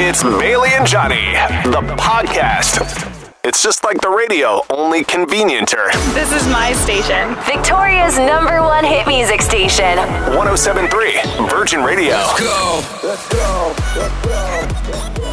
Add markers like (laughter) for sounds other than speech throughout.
It's Bailey and Johnny, the podcast. It's just like the radio, only convenienter. This is my station. Victoria's number one hit music station. 1073 Virgin Radio. Let's go. Let's go. Let's go.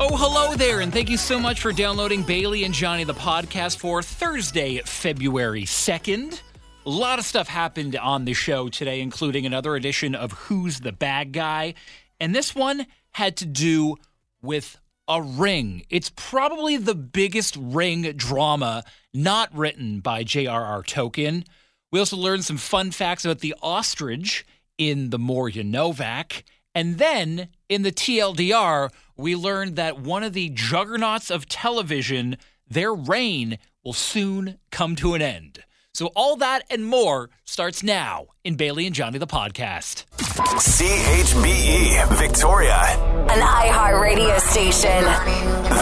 Oh, hello there, and thank you so much for downloading Bailey and Johnny the podcast for Thursday, February 2nd. A lot of stuff happened on the show today, including another edition of Who's the Bad Guy. And this one had to do with a ring. It's probably the biggest ring drama not written by J.R.R. Tolkien. We also learned some fun facts about the ostrich in the More You Novak. And then in the TLDR, we learned that one of the juggernauts of television, their reign will soon come to an end. So all that and more starts now in Bailey and Johnny the podcast. CHBE Victoria. An iHeart radio station.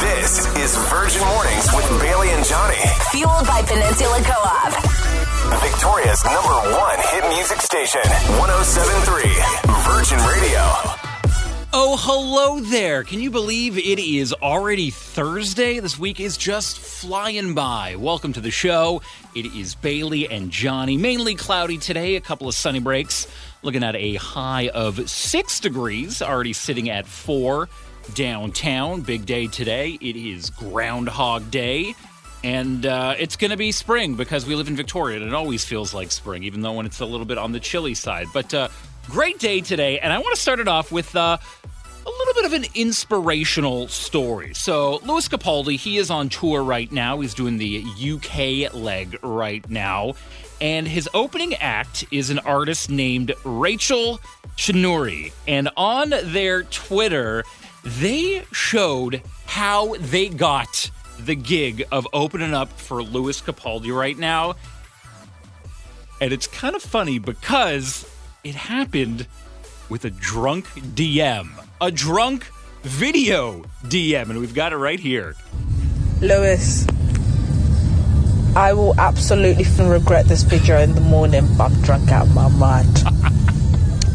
This is Virgin Mornings with Bailey and Johnny. Fueled by Peninsula Co op. Victoria's number one hit music station. 1073 Virgin Radio. Oh, hello there. Can you believe it is already Thursday? This week is just flying by. Welcome to the show. It is Bailey and Johnny. Mainly cloudy today, a couple of sunny breaks. Looking at a high of six degrees, already sitting at four downtown. Big day today. It is Groundhog Day. And uh, it's going to be spring because we live in Victoria and it always feels like spring, even though when it's a little bit on the chilly side. But uh, great day today. And I want to start it off with uh, a little bit of an inspirational story. So, Lewis Capaldi, he is on tour right now. He's doing the UK leg right now. And his opening act is an artist named Rachel Chinouriri. And on their Twitter, they showed how they got the gig of opening up for Lewis Capaldi right now. And it's kind of funny because it happened with a drunk DM, a drunk video DM, and we've got it right here. Lewis, I will absolutely regret this video in the morning, but I'm drunk out of my mind.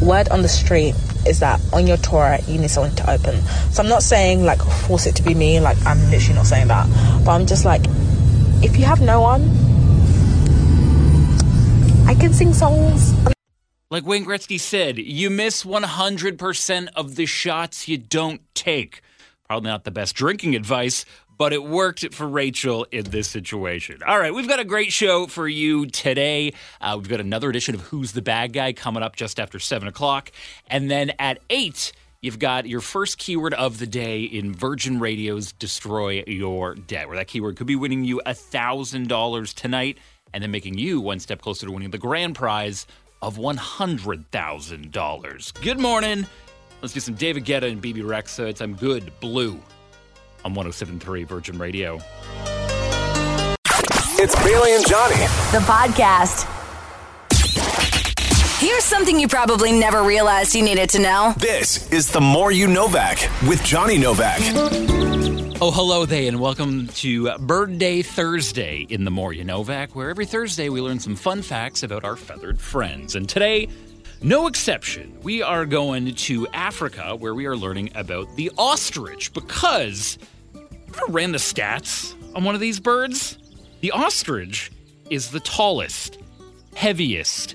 (laughs) Word on the street is that on your tour, you need someone to open. So I'm not saying like force it to be me, like I'm literally not saying that. But I'm just like, if you have no one, I can sing songs. Like Wayne Gretzky said, you miss 100% of the shots you don't take. Probably not the best drinking advice, but it worked for Rachel in this situation. All right, we've got a great show for you today. Uh, we've got another edition of Who's the Bad Guy coming up just after 7 o'clock. And then at 8, You've got your first keyword of the day in Virgin Radio's Destroy Your Debt, where that keyword could be winning you $1,000 tonight and then making you one step closer to winning the grand prize of $100,000. Good morning. Let's do some David Guetta and Bebe Rexha. It's I'm Good Blue on 1073 Virgin Radio. It's Bailey and Johnny. The podcast. Here's something you probably never realized you needed to know. This is the More You Novak with Johnny Novak. Oh, hello there, and welcome to Bird Day Thursday in the Novak, where every Thursday we learn some fun facts about our feathered friends. And today, no exception, we are going to Africa, where we are learning about the ostrich, because I ran the stats on one of these birds. The ostrich is the tallest, heaviest,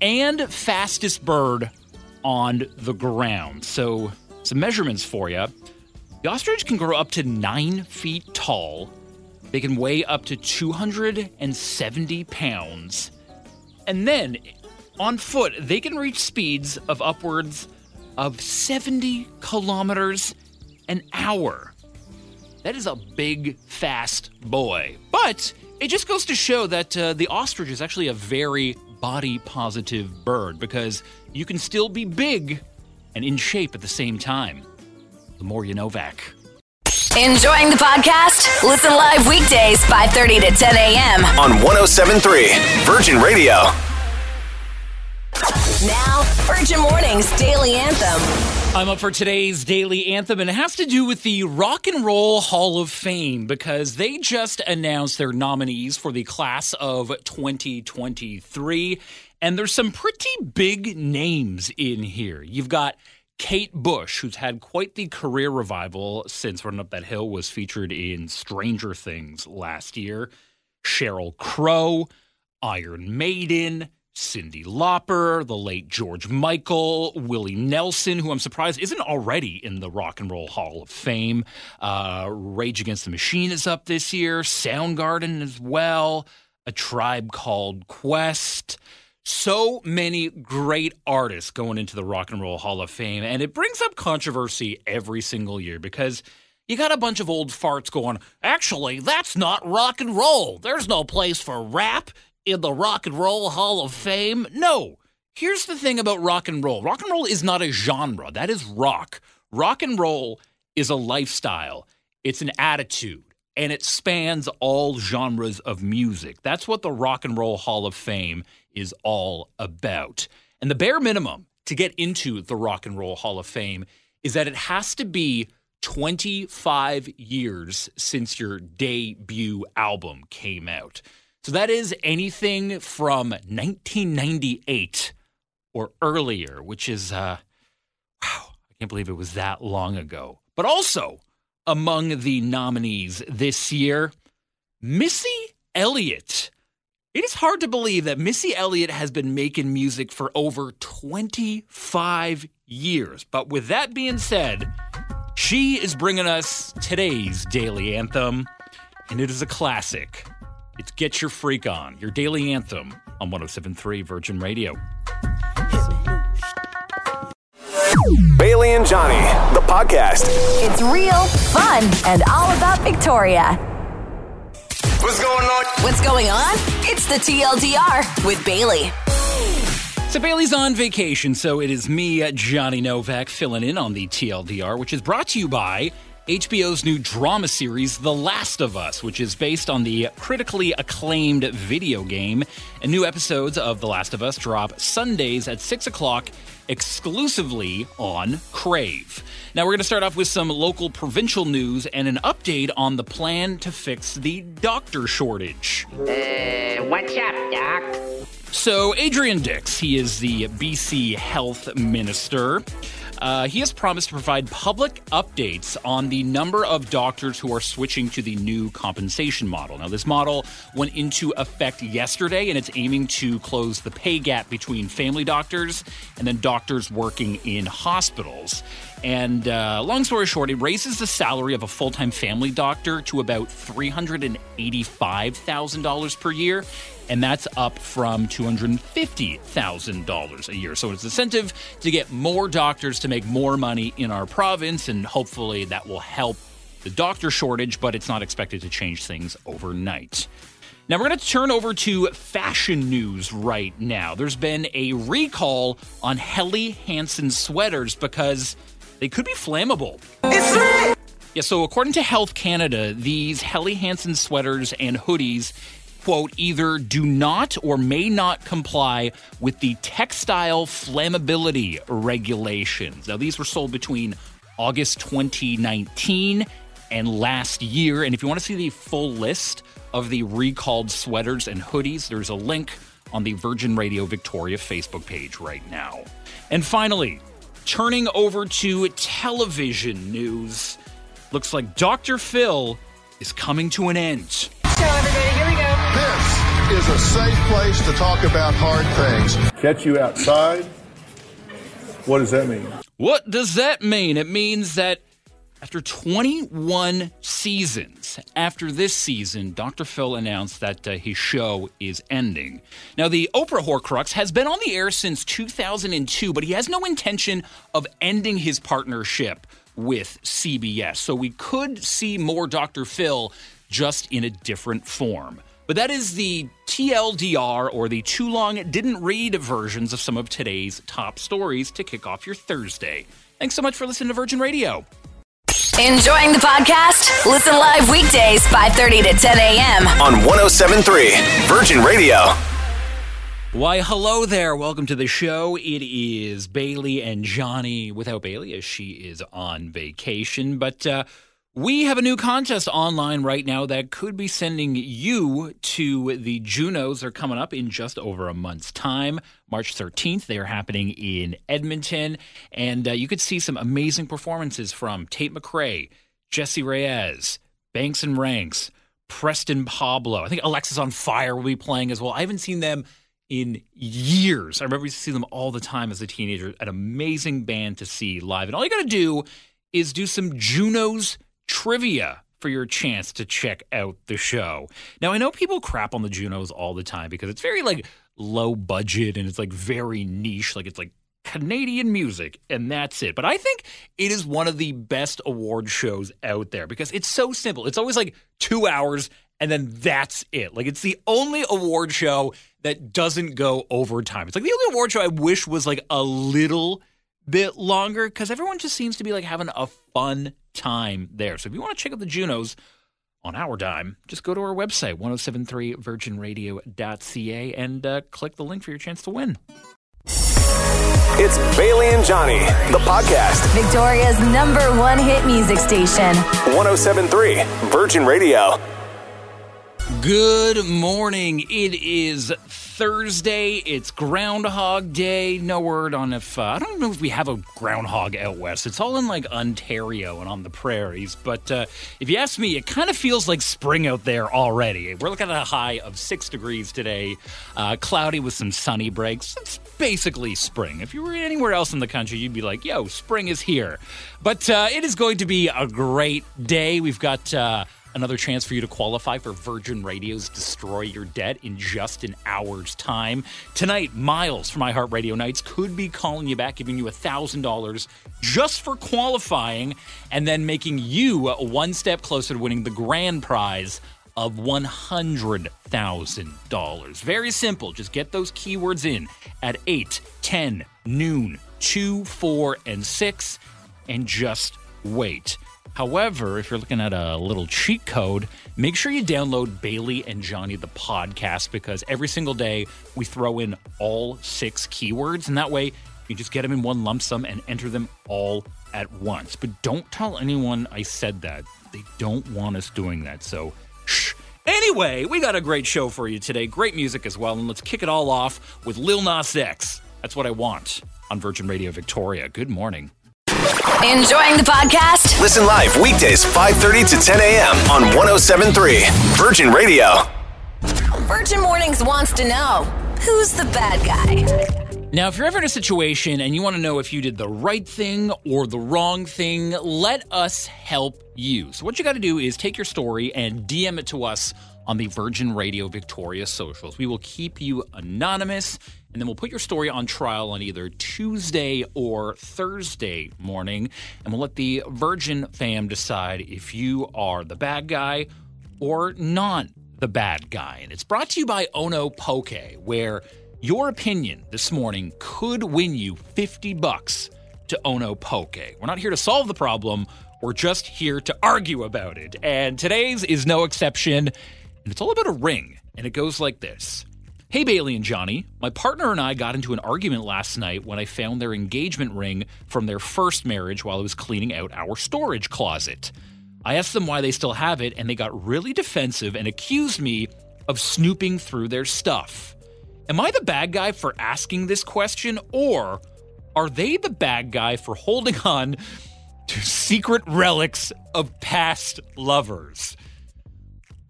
and fastest bird on the ground. So, some measurements for you. The ostrich can grow up to nine feet tall. They can weigh up to 270 pounds. And then, on foot, they can reach speeds of upwards of 70 kilometers an hour. That is a big, fast boy. But it just goes to show that uh, the ostrich is actually a very body positive bird because you can still be big and in shape at the same time. The more you know, Vac. Enjoying the podcast? Listen live weekdays 5:30 to 10 a.m. On 1073 Virgin Radio. Now, Virgin Mornings Daily Anthem. I'm up for today's daily anthem, and it has to do with the Rock and Roll Hall of Fame because they just announced their nominees for the class of 2023. And there's some pretty big names in here. You've got Kate Bush, who's had quite the career revival since Running Up That Hill was featured in Stranger Things last year. Sheryl Crow, Iron Maiden, Cyndi Lauper, the late George Michael, Willie Nelson, who I'm surprised isn't already in the Rock and Roll Hall of Fame. Uh, Rage Against the Machine is up this year, Soundgarden as well, A Tribe Called Quest. So many great artists going into the Rock and Roll Hall of Fame, and it brings up controversy every single year because you got a bunch of old farts going, actually, that's not rock and roll. There's no place for rap in the Rock and Roll Hall of Fame. No. Here's the thing about rock and roll rock and roll is not a genre, that is rock. Rock and roll is a lifestyle, it's an attitude, and it spans all genres of music. That's what the Rock and Roll Hall of Fame is all about. And the bare minimum to get into the Rock and Roll Hall of Fame is that it has to be 25 years since your debut album came out. So that is anything from 1998 or earlier, which is, uh, wow, I can't believe it was that long ago. But also among the nominees this year, Missy Elliott. It is hard to believe that Missy Elliott has been making music for over 25 years. But with that being said, she is bringing us today's daily anthem, and it is a classic. It's Get Your Freak On, your daily anthem on 1073 Virgin Radio. Bailey and Johnny, the podcast. It's real, fun, and all about Victoria. What's going on? What's going on? It's the TLDR with Bailey. So Bailey's on vacation, so it is me, Johnny Novak, filling in on the TLDR, which is brought to you by HBO's new drama series, The Last of Us, which is based on the critically acclaimed video game. And new episodes of The Last of Us drop Sundays at 6 o'clock exclusively on Crave. Now, we're going to start off with some local provincial news and an update on the plan to fix the doctor shortage. Uh, what's up, Doc? So, Adrian Dix, he is the BC Health Minister. Uh, he has promised to provide public updates on the number of doctors who are switching to the new compensation model. Now, this model went into effect yesterday, and it's aiming to close the pay gap between family doctors and then doctors working in hospitals. And uh, long story short, it raises the salary of a full time family doctor to about $385,000 per year. And that's up from $250,000 a year. So it's incentive to get more doctors to make more money in our province. And hopefully that will help the doctor shortage, but it's not expected to change things overnight. Now we're going to turn over to fashion news right now. There's been a recall on Helly Hansen sweaters because they could be flammable. Yeah, so according to Health Canada, these Helly Hansen sweaters and hoodies, quote, either do not or may not comply with the textile flammability regulations. Now, these were sold between August 2019 and last year. And if you want to see the full list of the recalled sweaters and hoodies, there's a link on the Virgin Radio Victoria Facebook page right now. And finally, turning over to television news, looks like Dr. Phil is coming to an end. This is a safe place to talk about hard things. catch you outside. What does that mean? What does that mean? It means that after 21 seasons, after this season, Dr. Phil announced that uh, his show is ending. Now, the Oprah Horcrux has been on the air since 2002, but he has no intention of ending his partnership with CBS. So we could see more Dr. Phil just in a different form. But that is the TLDR or the too long didn't read versions of some of today's top stories to kick off your Thursday. Thanks so much for listening to Virgin Radio. Enjoying the podcast? Listen live weekdays 5:30 to 10 a.m. On 1073 Virgin Radio. Why, hello there. Welcome to the show. It is Bailey and Johnny without Bailey as she is on vacation. But uh, We have a new contest online right now that could be sending you to the Junos. They're coming up in just over a month's time. March 13th, they are happening in Edmonton. And uh, you could see some amazing performances from Tate McRae, Jesse Reyes, Banx & Ranx, Preston Pablo. I think Alexisonfire will be playing as well. I haven't seen them in years. I remember used to see them all the time as a teenager. An amazing band to see live. And all you got to do is do some Junos trivia for your chance to check out the show. Now, I know people crap on the Junos all the time because it's very like low budget and it's like very niche. Like it's like Canadian music and that's it. But I think it is one of the best award shows out there because it's so simple. It's always like two hours and then that's it. Like it's the only award show that doesn't go overtime. It's like the only award show I wish was like a little bit longer because everyone just seems to be like having a fun time there. So if you want to check out the Junos on our dime, just go to our website, 1073virginradio.ca, and uh, click the link for your chance to win. It's Bailey and Johnny, the podcast. Victoria's number one hit music station. 1073 Virgin Radio. Good morning. It is Thursday. It's Groundhog Day. No word on if uh, I don't know if we have a groundhog out west. It's all in like Ontario and on the prairies. But uh, if you ask me, it kind of feels like spring out there already. We're looking at a high of six degrees today, uh, cloudy with some sunny breaks. It's basically spring. If you were anywhere else in the country, you'd be like, "Yo, spring is here." But uh, it is going to be a great day. We've got. Another chance for you to qualify for Virgin Radio's Destroy Your Debt in just an hour's time. Tonight, Miles from iHeartRadio Nights could be calling you back, giving you $1,000 just for qualifying, and then making you one step closer to winning the grand prize of $100,000. Very simple. Just get those keywords in at 8, 10, noon, 2, 4, and 6, and just wait. However, if you're looking at a little cheat code, make sure you download Bailey and Johnny the podcast because every single day we throw in all six keywords, and that way you just get them in one lump sum and enter them all at once. But don't tell anyone I said that. They don't want us doing that. So, shh. Anyway, we got a great show for you today. Great music as well. And let's kick it all off with Lil Nas X. That's what I want on Virgin Radio Victoria. Good morning. Enjoying the podcast? Listen live weekdays 5:30 to 10 a.m. on 1073 Virgin Radio. Virgin Mornings wants to know who's the bad guy? Now, if you're ever in a situation and you want to know if you did the right thing or the wrong thing, let us help you. So, what you got to do is take your story and DM it to us on the Virgin Radio Victoria socials. We will keep you anonymous and then we'll put your story on trial on either Tuesday or Thursday morning, and we'll let the Virgin fam decide if you are the bad guy or not the bad guy. And it's brought to you by Ono Poke, where your opinion this morning could win you 50 bucks to Ono Poke. We're not here to solve the problem, we're just here to argue about it. And today's is no exception, and it's all about a ring, and it goes like this. Hey, Bailey and Johnny. My partner and I got into an argument last night when I found their engagement ring from their first marriage while I was cleaning out our storage closet. I asked them why they still have it, and they got really defensive and accused me of snooping through their stuff. Am I the bad guy for asking this question, or are they the bad guy for holding on to secret relics of past lovers?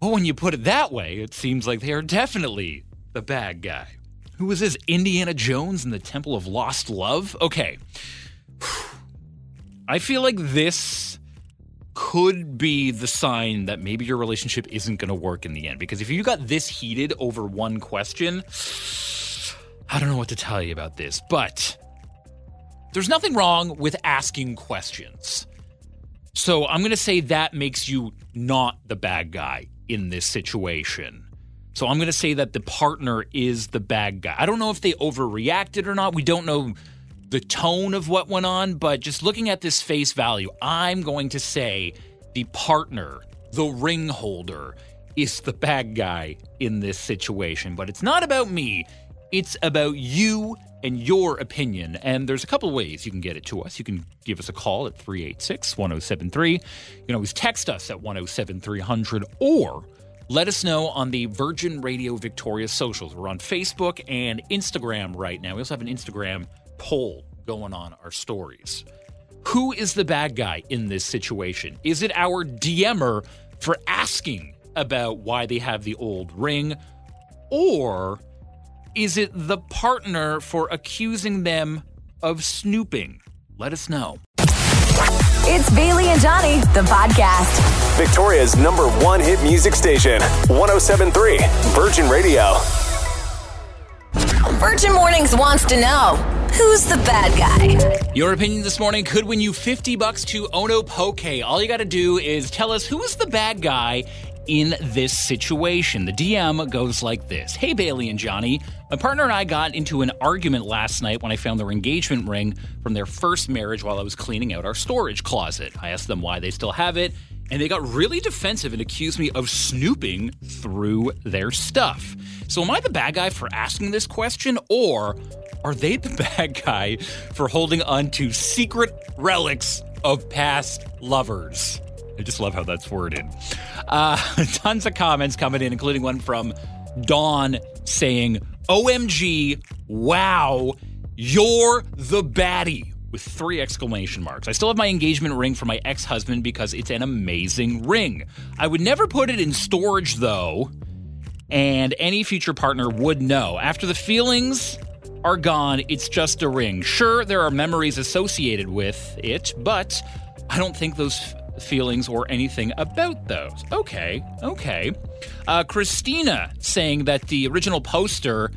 Well, when you put it that way, it seems like they are definitely the bad guy. Who was this? Indiana Jones in the Temple of Lost Love? Okay. (sighs) I feel like this could be the sign that maybe your relationship isn't going to work in the end. Because if you got this heated over one question, I don't know what to tell you about this. But there's nothing wrong with asking questions. So I'm going to say that makes you not the bad guy in this situation. So I'm going to say that the partner is the bad guy. I don't know if they overreacted or not. We don't know the tone of what went on, but just looking at this face value, I'm going to say the partner, the ring holder, is the bad guy in this situation. But it's not about me, It's about you and your opinion. And there's a couple ways you can get it to us. You can give us a call at 386 1073. You can always text us at 107300 or let us know on the Virgin Radio Victoria socials. We're on Facebook and Instagram right now. We also have an Instagram poll going on our stories. Who is the bad guy in this situation? Is it our DMer for asking about why they have the old ring? Or is it the partner for accusing them of snooping? Let us know. It's Bailey and Johnny, the podcast. Victoria's number one hit music station, 1073 Virgin Radio. Virgin Mornings wants to know who's the bad guy? Your opinion this morning could win you 50 bucks to Ono Poke. All you got to do is tell us who is the bad guy in this situation. The DM goes like this Hey, Bailey and Johnny. My partner and I got into an argument last night when I found their engagement ring from their first marriage while I was cleaning out our storage closet. I asked them why they still have it, and they got really defensive and accused me of snooping through their stuff. So, am I the bad guy for asking this question, or are they the (laughs) bad guy for holding on to secret relics of past lovers? I just love how that's worded. Uh, (laughs) tons of comments coming in, including one from Dawn saying, OMG, wow, you're the baddie with three exclamation marks. I still have my engagement ring for my ex husband because it's an amazing ring. I would never put it in storage though, and any future partner would know. After the feelings are gone, it's just a ring. Sure, there are memories associated with it, but I don't think those feelings or anything about those. Okay, okay. Uh, Christina saying that the original poster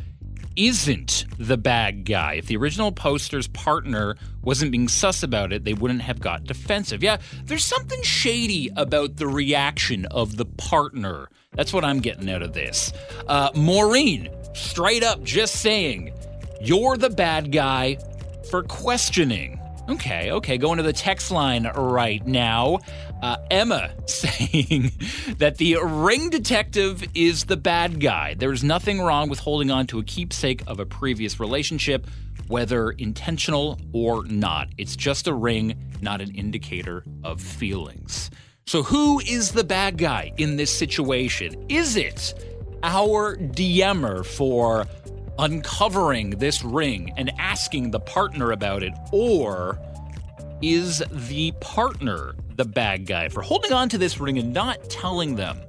isn't the bad guy. If the original poster's partner wasn't being sus about it, they wouldn't have got defensive. Yeah, there's something shady about the reaction of the partner. That's what I'm getting out of this. Uh, Maureen, straight up just saying, you're the bad guy for questioning. Okay, okay, going to the text line right now. Uh, Emma (laughs) saying that the ring detective is the bad guy. There's nothing wrong with holding on to a keepsake of a previous relationship, whether intentional or not. It's just a ring, not an indicator of feelings. So, who is the bad guy in this situation? Is it our DMer for uncovering this ring and asking the partner about it, or is the partner the bad guy for holding on to this ring and not telling them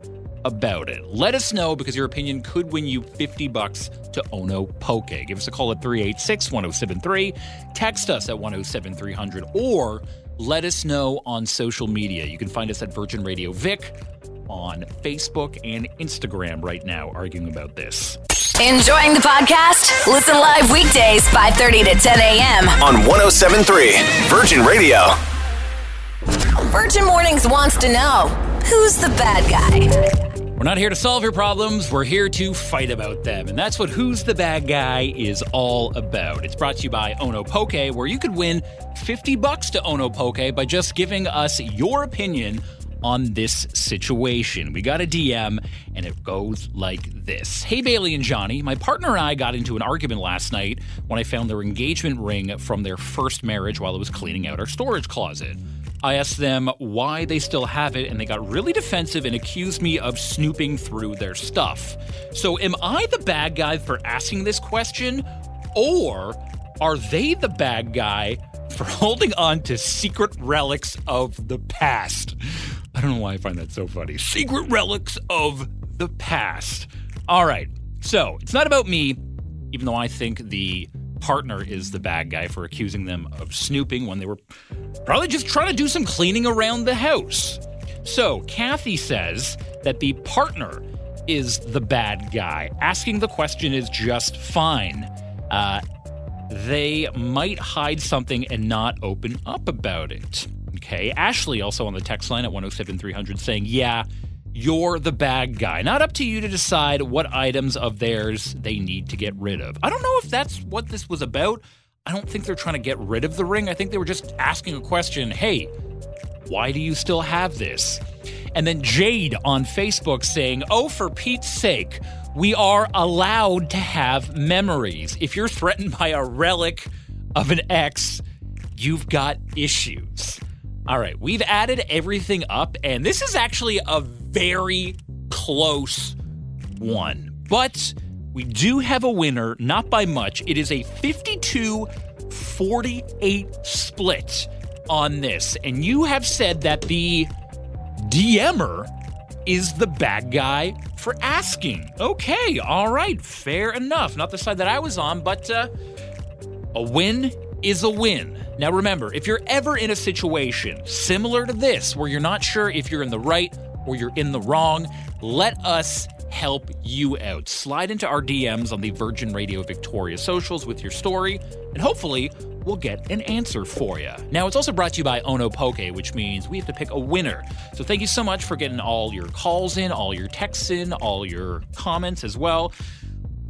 about it? Let us know because your opinion could win you 50 bucks to Ono Poke. Give us a call at 386 1073, text us at 107300, or let us know on social media. You can find us at Virgin Radio Vic on Facebook and Instagram right now arguing about this. Enjoying the podcast? Listen live weekdays 5:30 to 10 a.m. On 1073 Virgin Radio. Virgin Mornings wants to know who's the bad guy. We're not here to solve your problems, we're here to fight about them. And that's what Who's the Bad Guy is all about. It's brought to you by Ono Poke, where you could win 50 bucks to Ono Poke by just giving us your opinion on this situation. We got a DM and it goes like this Hey, Bailey and Johnny, my partner and I got into an argument last night when I found their engagement ring from their first marriage while I was cleaning out our storage closet. I asked them why they still have it, and they got really defensive and accused me of snooping through their stuff. So, am I the bad guy for asking this question, or are they the bad guy for (laughs) holding on to secret relics of the past? I don't know why I find that so funny. Secret relics of the past. All right, so it's not about me, even though I think the partner is the bad guy for accusing them of snooping when they were probably just trying to do some cleaning around the house. So, Kathy says that the partner is the bad guy. Asking the question is just fine. Uh, they might hide something and not open up about it. Okay. Ashley also on the text line at 107 300 saying, Yeah, you're the bad guy. Not up to you to decide what items of theirs they need to get rid of. I don't know if that's what this was about. I don't think they're trying to get rid of the ring. I think they were just asking a question Hey, why do you still have this? And then Jade on Facebook saying, Oh, for Pete's sake, we are allowed to have memories. If you're threatened by a relic of an ex, you've got issues. All right, we've added everything up, and this is actually a very close one. But we do have a winner, not by much. It is a 52 48 split on this. And you have said that the DMer is the bad guy for asking. Okay, all right, fair enough. Not the side that I was on, but uh, a win is a win. Now remember, if you're ever in a situation similar to this where you're not sure if you're in the right or you're in the wrong, let us help you out. Slide into our DMs on the Virgin Radio Victoria socials with your story, and hopefully we'll get an answer for you. Now, it's also brought to you by Ono Poke, which means we have to pick a winner. So thank you so much for getting all your calls in, all your texts in, all your comments as well.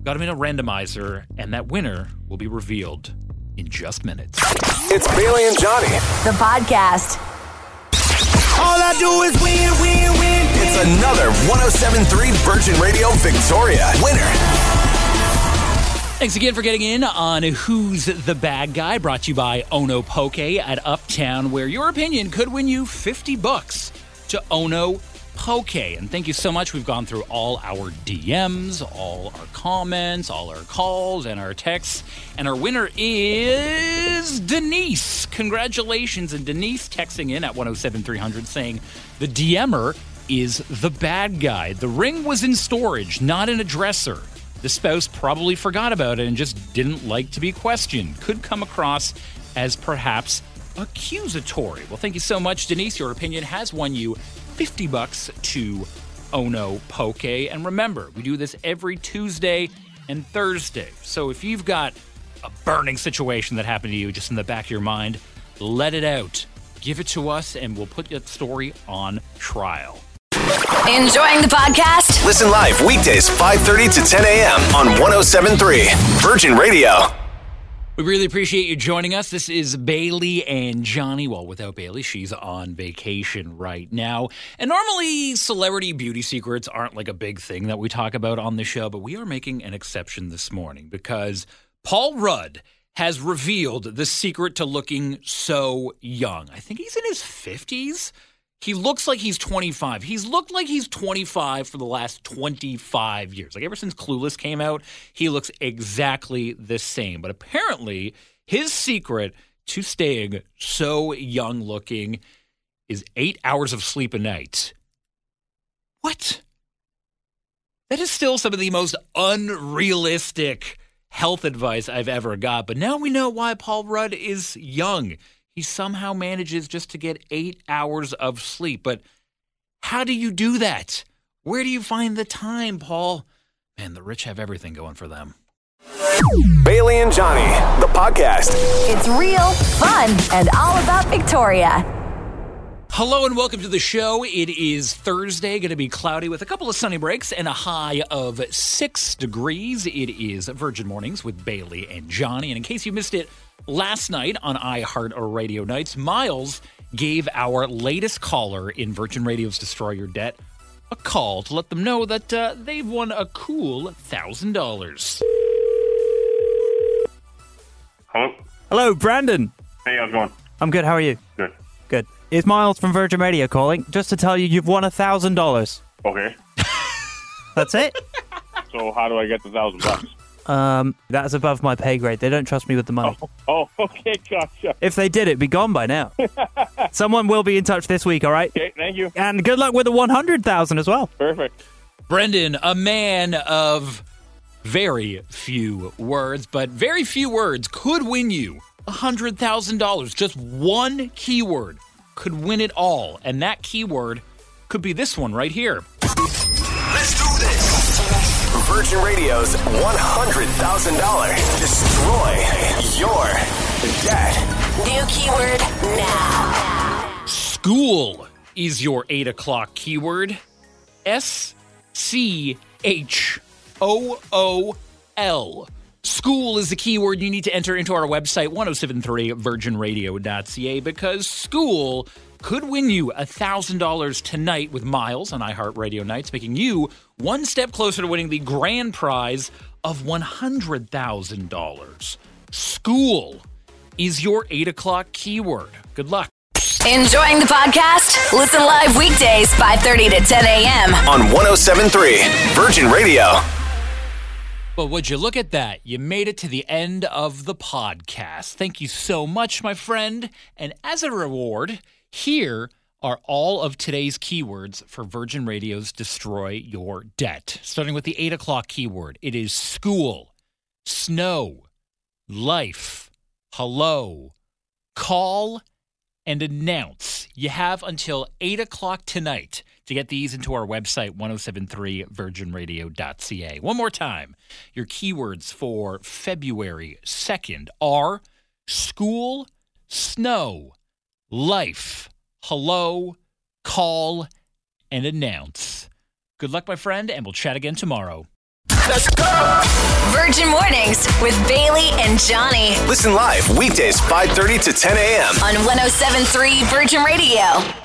Got them in a randomizer, and that winner will be revealed in just minutes. It's Bailey and Johnny. The podcast. All I do is win, win, win. It's another 1073 Virgin Radio Victoria winner. Thanks again for getting in on Who's the Bad Guy, brought to you by Ono Poke at Uptown, where your opinion could win you 50 bucks to Ono Poke. And thank you so much. We've gone through all our DMs, all our comments, all our calls, and our texts. And our winner is Denise. Congratulations. And Denise texting in at 107300 saying the DMer is the bad guy. The ring was in storage, not in a dresser. The spouse probably forgot about it and just didn't like to be questioned. Could come across as perhaps accusatory. Well, thank you so much, Denise. Your opinion has won you 50 bucks to Ono Poke. And remember, we do this every Tuesday and Thursday. So if you've got a burning situation that happened to you just in the back of your mind, let it out. Give it to us, and we'll put that story on trial. Enjoying the podcast? Listen live weekdays 5:30 to 10 a.m. on 1073 Virgin Radio. We really appreciate you joining us. This is Bailey and Johnny. Well, without Bailey, she's on vacation right now. And normally, celebrity beauty secrets aren't like a big thing that we talk about on the show, but we are making an exception this morning because Paul Rudd has revealed the secret to looking so young. I think he's in his 50s. He looks like he's 25. He's looked like he's 25 for the last 25 years. Like ever since Clueless came out, he looks exactly the same. But apparently, his secret to staying so young looking is eight hours of sleep a night. What? That is still some of the most unrealistic health advice I've ever got. But now we know why Paul Rudd is young he somehow manages just to get eight hours of sleep. But how do you do that? Where do you find the time, Paul? Man, the rich have everything going for them. Bailey and Johnny, the podcast. It's real, fun, and all about Victoria. Hello and welcome to the show. It is Thursday, going to be cloudy with a couple of sunny breaks and a high of six degrees. It is Virgin Mornings with Bailey and Johnny. And in case you missed it, last night on iHeart or Radio Nights, Miles gave our latest caller in Virgin Radio's Destroy Your Debt a call to let them know that uh, they've won a cool thousand dollars. Hello. Hello, Brandon. Hey, how's it going? I'm good. How are you? Good. Good. It's Miles from Virgin Radio calling just to tell you you've won a thousand dollars. Okay. That's it. (laughs) So how do I get the thousand bucks? Um, that's above my pay grade. They don't trust me with the money. (laughs) Oh, okay, gotcha. If they did, it'd be gone by now. (laughs) Someone will be in touch this week. All right. Okay, thank you. And good luck with the one hundred thousand as well. Perfect. Brendan, a man of very few words, but very few words could win you $100,000. Just one keyword could win it all. And that keyword could be this one right here. Let's do this. Virgin Radio's $100,000 Destroy Your Debt. New keyword now. School is your 8 o'clock keyword. S C H O O L. School is the keyword you need to enter into our website, 1073virginradio.ca, because school could win you $1,000 tonight with Miles on iHeartRadio Nights, making you one step closer to winning the grand prize of $100,000. School is your 8 o'clock keyword. Good luck. Enjoying the podcast? Listen live weekdays 5:30 to 10 a.m. On 1073 Virgin Radio. Well, would you look at that? You made it to the end of the podcast. Thank you so much, my friend. And as a reward, here are all of today's keywords for Virgin Radio's Destroy Your Debt. Starting with the 8 o'clock keyword, it is school, snow, life, hello, call, and announce. You have until 8 o'clock tonight to get these into our website, 1073virginradio.ca. One more time. Your keywords for February 2nd are school, snow, life, hello, call, and announce. Good luck, my friend, and we'll chat again tomorrow. Let's go! Virgin Mornings with Bailey and Johnny Listen live weekdays 5:30 to 10 a.m. on 1073 Virgin Radio.